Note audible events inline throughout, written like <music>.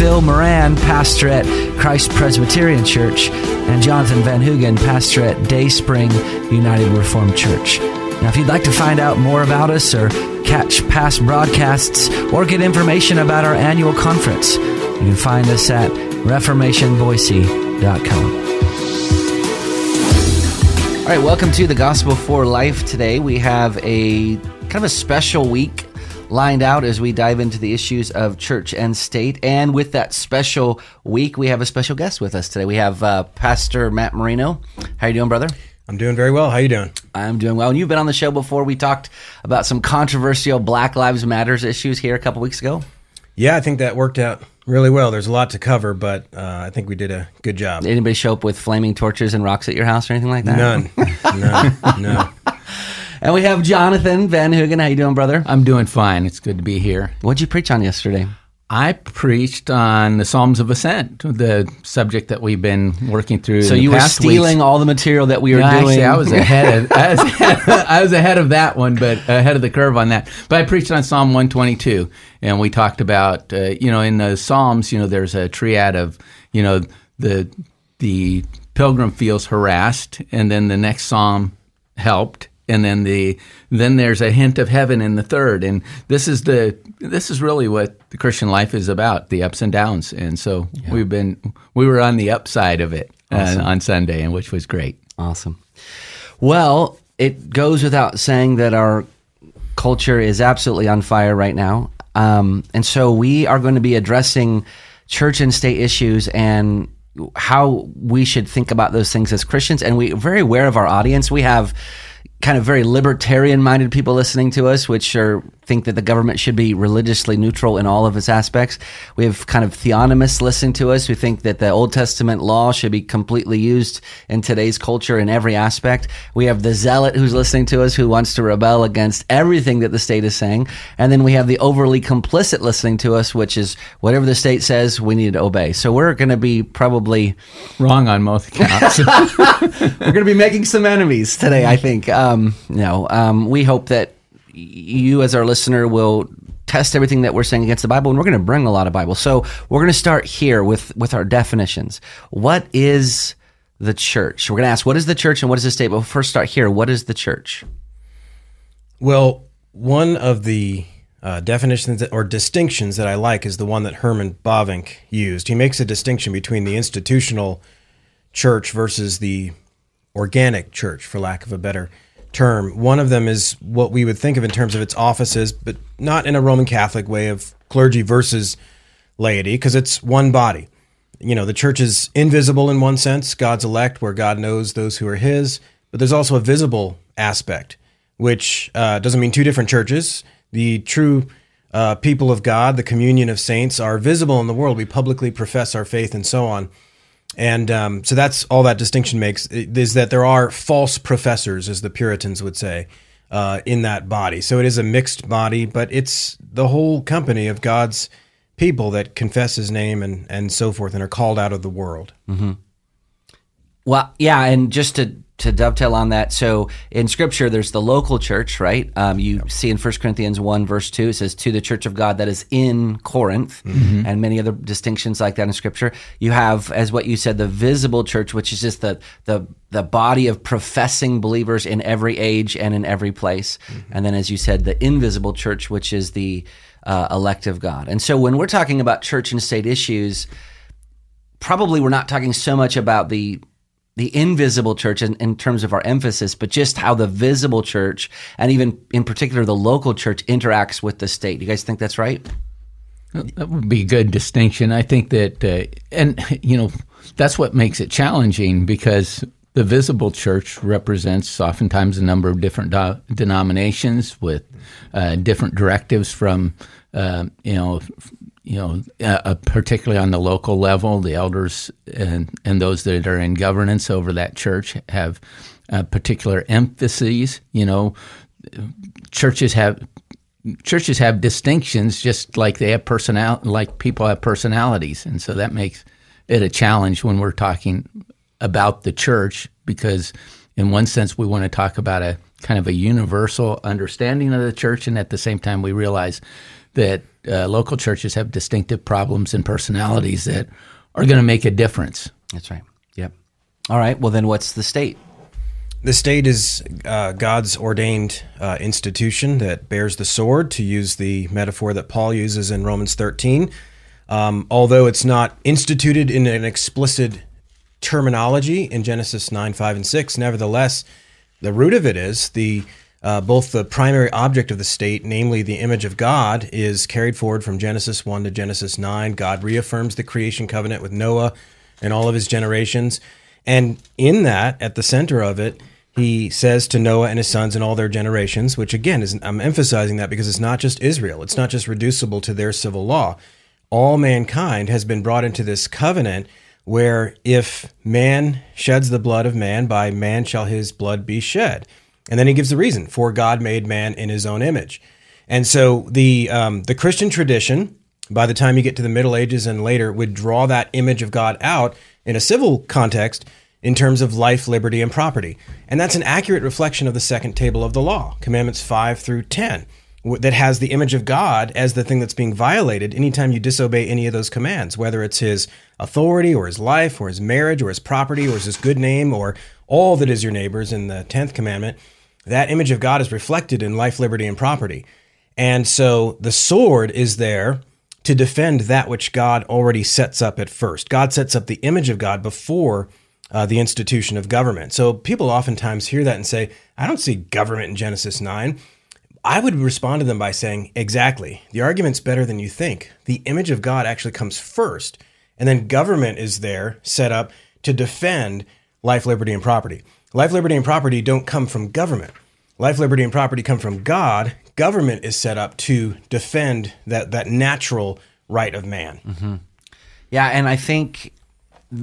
Phil Moran, pastor at Christ Presbyterian Church, and Jonathan Van Hugen, pastor at Day Spring United Reformed Church. Now, if you'd like to find out more about us or catch past broadcasts or get information about our annual conference, you can find us at reformationboise.com. All right, welcome to the Gospel for Life. Today we have a kind of a special week lined out as we dive into the issues of church and state. And with that special week, we have a special guest with us today. We have uh, Pastor Matt Marino. How you doing, brother? I'm doing very well. How you doing? I'm doing well. And you've been on the show before. We talked about some controversial Black Lives Matters issues here a couple weeks ago. Yeah, I think that worked out really well. There's a lot to cover, but uh, I think we did a good job. Did anybody show up with flaming torches and rocks at your house or anything like that? None. <laughs> None. No. And we have Jonathan Van Hugen. How you doing, brother? I'm doing fine. It's good to be here. What'd you preach on yesterday? I preached on the Psalms of Ascent, the subject that we've been working through. So you were stealing weeks. all the material that we were No, doing. Actually, I was ahead of I was <laughs> ahead, I was ahead of that one, but ahead of the curve on that. But I preached on Psalm 122, and we talked about uh, you know in the Psalms, you know, there's a triad of you know the the pilgrim feels harassed, and then the next psalm helped, and then the then there's a hint of heaven in the third, and this is the this is really what the Christian life is about, the ups and downs, and so we've been we were on the upside of it uh, on Sunday, and which was great. Awesome. Well, it goes without saying that our culture is absolutely on fire right now. Um, and so we are going to be addressing church and state issues and how we should think about those things as Christians. And we're very aware of our audience. We have kind of very libertarian minded people listening to us, which are think that the government should be religiously neutral in all of its aspects. We have kind of theonomists listening to us who think that the Old Testament law should be completely used in today's culture in every aspect. We have the zealot who's listening to us who wants to rebel against everything that the state is saying. And then we have the overly complicit listening to us, which is whatever the state says, we need to obey. So we're going to be probably Wrong on both accounts. <laughs> we're going to be making some enemies today, I think. Um, no, um, we hope that you, as our listener, will test everything that we're saying against the Bible, and we're going to bring a lot of Bible. So we're going to start here with with our definitions. What is the church? We're going to ask, what is the church and what is the state? But we'll first start here. What is the church? Well, one of the uh, definitions or distinctions that I like is the one that Herman Bavinck used. He makes a distinction between the institutional church versus the organic church, for lack of a better term. One of them is what we would think of in terms of its offices, but not in a Roman Catholic way of clergy versus laity, because it's one body. You know, the church is invisible in one sense, God's elect, where God knows those who are His, but there's also a visible aspect, which uh, doesn't mean two different churches. The true uh, people of God, the communion of saints, are visible in the world. We publicly profess our faith and so on. And um, so that's all that distinction makes is that there are false professors, as the Puritans would say, uh, in that body. So it is a mixed body, but it's the whole company of God's people that confess His name and and so forth, and are called out of the world. Well, yeah, and just to to dovetail on that, so in Scripture, there's the local church, right? Um, you see in 1 Corinthians one verse two, it says to the church of God that is in Corinth, and many other distinctions like that in Scripture. You have, as what you said, the visible church, which is just the the the body of professing believers in every age and in every place, and then, as you said, the invisible church, which is the uh, elect of God. And so, when we're talking about church and state issues, probably we're not talking so much about the the invisible church in, in terms of our emphasis, but just how the visible church and even in particular the local church interacts with the state. You guys think that's right? That would be a good distinction. I think that, uh, and you know, that's what makes it challenging because the visible church represents oftentimes a number of different do- denominations with uh, different directives from, uh, you know, you know, uh, particularly on the local level, the elders and and those that are in governance over that church have uh, particular emphases. You know, churches have churches have distinctions just like they have personal like people have personalities and so that makes it a challenge when we're talking about the church because in one sense we want to talk about a kind of a universal understanding of the church and at the same time we realize that uh, local churches have distinctive problems and personalities that are going to make a difference That's right. Yep. All right. Well, then what's the state? The state is uh, God's ordained uh, institution that bears the sword, to use the metaphor that Paul uses in Romans 13. Um, although it's not instituted in an explicit terminology in Genesis 9, 5, and 6, nevertheless, the root of it is the uh, both the primary object of the state, namely the image of God, is carried forward from Genesis 1 to Genesis 9. God reaffirms the creation covenant with Noah and all of his generations. And in that, at the center of it, he says to Noah and his sons and all their generations, which again is I'm emphasizing that because it's not just Israel, it's not just reducible to their civil law. All mankind has been brought into this covenant where if man sheds the blood of man, by man shall his blood be shed. And then he gives the reason for God made man in his own image. And so the um, the Christian tradition, by the time you get to the Middle Ages and later, would draw that image of God out in a civil context in terms of life, liberty, and property. And that's an accurate reflection of the second table of the law, commandments 5 through 10, that has the image of God as the thing that's being violated anytime you disobey any of those commands, whether it's his authority or his life or his marriage or his property or his good name or all that is your neighbor's in the 10th commandment. That image of God is reflected in life, liberty, and property. And so the sword is there to defend that which God already sets up at first. God sets up the image of God before uh, the institution of government. So people oftentimes hear that and say, I don't see government in Genesis 9. I would respond to them by saying, exactly. The argument's better than you think. The image of God actually comes first, and then government is there set up to defend life, liberty, and property. Life, liberty, and property don't come from government. Life, liberty, and property come from God. Government is set up to defend that, that natural right of man. Mm-hmm. Yeah, and I think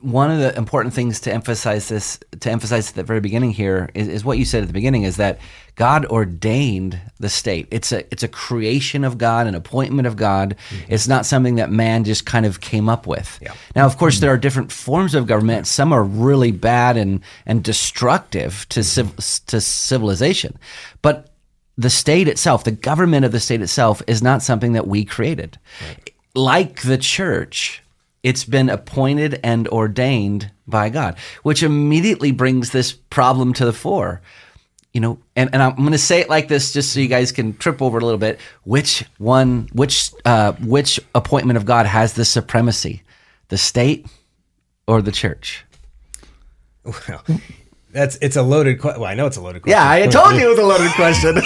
one of the important things to emphasize this to emphasize at the very beginning here is, is what you said at the beginning is that God ordained the state. It's a it's a creation of God, an appointment of God. Mm-hmm. It's not something that man just kind of came up with. Yeah. Now, of course, there are different forms of government. Some are really bad and and destructive to mm-hmm. civ- to civilization, but the state itself, the government of the state itself, is not something that we created. Like the church, it's been appointed and ordained by God, which immediately brings this problem to the fore. You know, and, and I'm going to say it like this just so you guys can trip over a little bit. Which one, which uh, which appointment of God has the supremacy, the state or the church? Well, that's it's a loaded question. Well, I know it's a loaded question. Yeah, I told you it was a loaded question.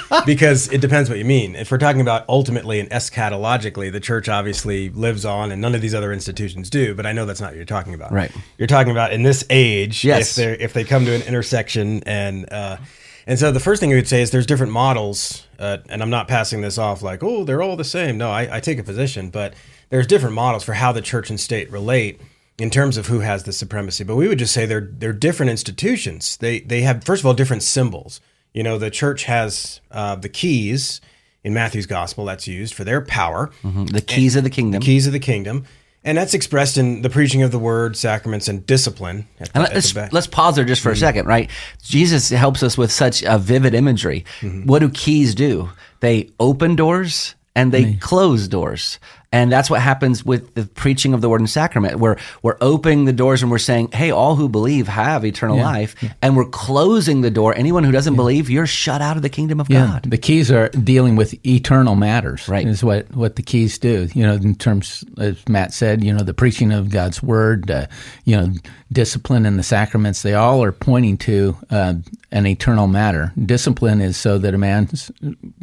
<laughs> because it depends what you mean. If we're talking about ultimately and eschatologically, the church obviously lives on, and none of these other institutions do. But I know that's not what you're talking about. Right. You're talking about in this age, Yes. if they if they come to an intersection, and uh, and so the first thing we would say is there's different models, uh, and I'm not passing this off like oh they're all the same. No, I, I take a position, but there's different models for how the church and state relate in terms of who has the supremacy. But we would just say they're they're different institutions. They they have first of all different symbols. You know, the church has uh, the keys in Matthew's gospel that's used for their power, mm-hmm. the keys of the kingdom. keys of the kingdom, and that's expressed in the preaching of the word, sacraments, and discipline. At the, And the let's back. let's pause there just for a mm-hmm. second, right? Jesus helps us with such a vivid imagery. Mm-hmm. What do keys do? They open doors and they close doors. And that's what happens with the preaching of the word and sacrament. We're we're opening the doors and we're saying, "Hey, all who believe have eternal life," and we're closing the door. Anyone who doesn't believe, you're shut out of the kingdom of Yeah, God. the keys are dealing with eternal matters. Right. is what what the keys do. You know, in terms as Matt said, you know, the preaching of God's word, uh, you know, discipline and the sacraments, they all are pointing to uh, an eternal matter. Discipline is so that a man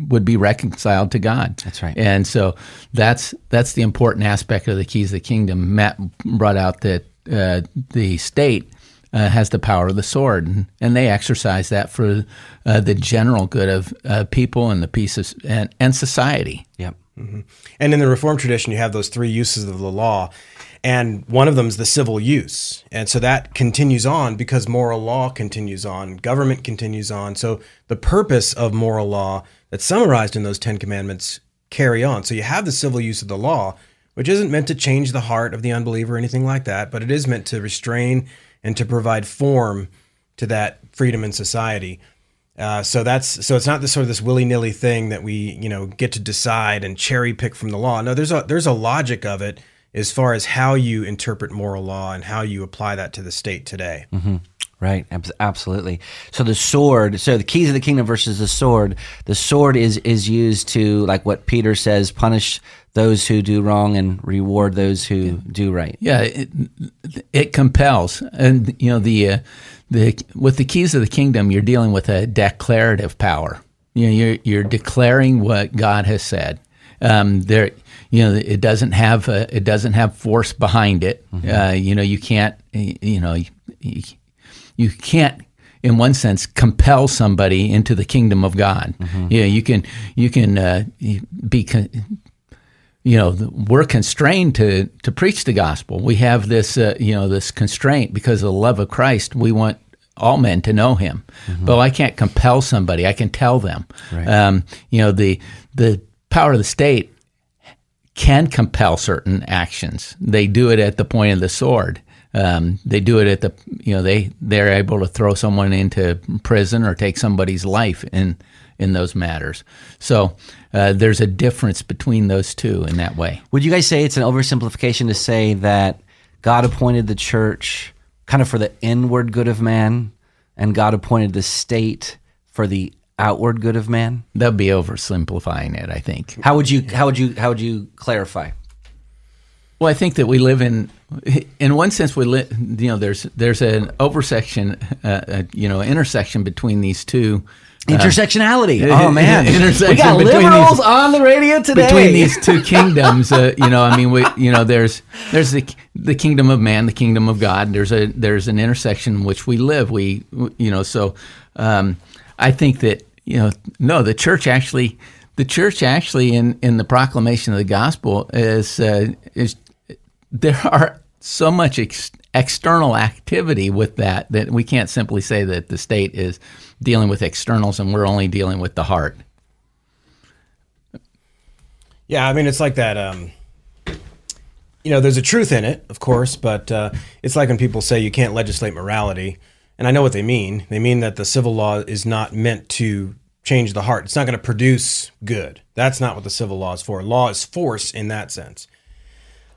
would be reconciled to God. That's right. And so that's that's the important aspect of the keys of the kingdom. Matt brought out that uh, the state uh, has the power of the sword, and, and they exercise that for uh, the general good of uh, people and the peace of, and, and society. Yep. And in the Reformed tradition, you have those three uses of the law. And one of them is the civil use. And so that continues on because moral law continues on, government continues on. So the purpose of moral law that's summarized in those 10 commandments carry on. So you have the civil use of the law, which isn't meant to change the heart of the unbeliever or anything like that, but it is meant to restrain and to provide form to that freedom in society. Uh, so that's so it's not this sort of this willy nilly thing that we you know get to decide and cherry pick from the law. No, there's a there's a logic of it as far as how you interpret moral law and how you apply that to the state today. Mm-hmm. Right, absolutely. So the sword, so the keys of the kingdom versus the sword. The sword is is used to like what Peter says, punish those who do wrong and reward those who yeah. do right. Yeah, it, it compels, and you know the uh, the with the keys of the kingdom, you're dealing with a declarative power. You know, you're you're declaring what God has said. Um, there, you know, it doesn't have a, it doesn't have force behind it. Mm-hmm. Uh, you know, you can't, you know, you, you can't in one sense compel somebody into the kingdom of God. Mm-hmm. Yeah, you can you can uh, be con- you know we're constrained to to preach the gospel. We have this uh, you know this constraint because of the love of Christ. We want all men to know Him, mm-hmm. but I can't compel somebody. I can tell them. Right. Um, you know the the power of the state can compel certain actions. They do it at the point of the sword. Um, they do it at the you know they they're able to throw someone into prison or take somebody's life in in those matters. So uh, there's a difference between those two in that way. Would you guys say it's an oversimplification to say that God appointed the church kind of for the inward good of man, and God appointed the state for the outward good of man? That'd be oversimplifying it. I think. How would you how would you how would you clarify? Well, I think that we live in, in one sense, we live. You know, there's there's an oversection, uh, uh, you know, intersection between these two. Uh, Intersectionality. <laughs> oh man, we got liberals these, on the radio today. Between these two kingdoms, uh, you know, I mean, we, you know, there's there's the the kingdom of man, the kingdom of God. There's a there's an intersection in which we live. We, you know, so um, I think that you know, no, the church actually the church actually in, in the proclamation of the gospel is uh, is there are so much ex- external activity with that that we can't simply say that the state is dealing with externals and we're only dealing with the heart. Yeah, I mean it's like that. Um, you know, there's a truth in it, of course, but uh, it's like when people say you can't legislate morality, and I know what they mean. They mean that the civil law is not meant to change the heart. It's not going to produce good. That's not what the civil law is for. Law is force in that sense.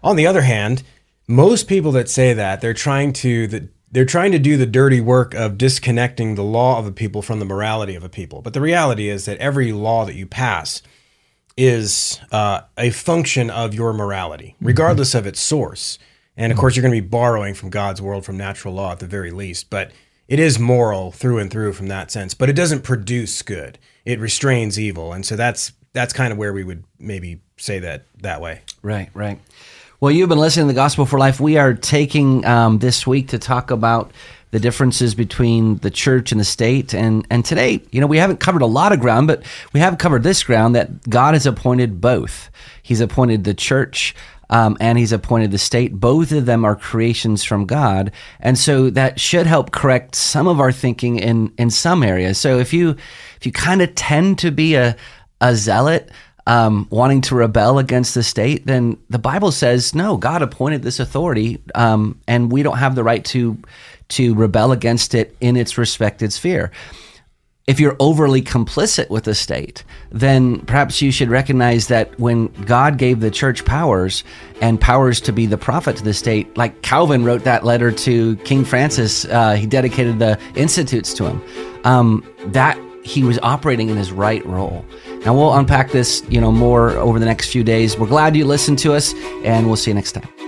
On the other hand, most people that say that they're trying to the, they're trying to do the dirty work of disconnecting the law of a people from the morality of a people. But the reality is that every law that you pass is uh, a function of your morality, mm-hmm. regardless mm-hmm. of its source. And of course, you're going to be borrowing from God's world, from natural law at the very least. But it is moral through and through from that sense. But it doesn't produce good; it restrains evil, and so that's that's kind of where we would maybe say that that way. Right, right. Well, you've been listening to the Gospel for Life. We are taking um, this week to talk about the differences between the church and the state. And, and today, you know, we haven't covered a lot of ground, but we have covered this ground that God has appointed both. He's appointed the church um, and he's appointed the state. Both of them are creations from God, and so that should help correct some of our thinking in in some areas. So if you if you kind of tend to be a a zealot um, wanting to rebel against the state, then the Bible says no. God appointed this authority, um, and we don't have the right to to rebel against it in its respected sphere. If you're overly complicit with the state, then perhaps you should recognize that when God gave the church powers and powers to be the prophet to the state, like Calvin wrote that letter to King Francis, uh, he dedicated the institutes to him. Um, that he was operating in his right role. Now we'll unpack this, you know, more over the next few days. We're glad you listened to us, and we'll see you next time.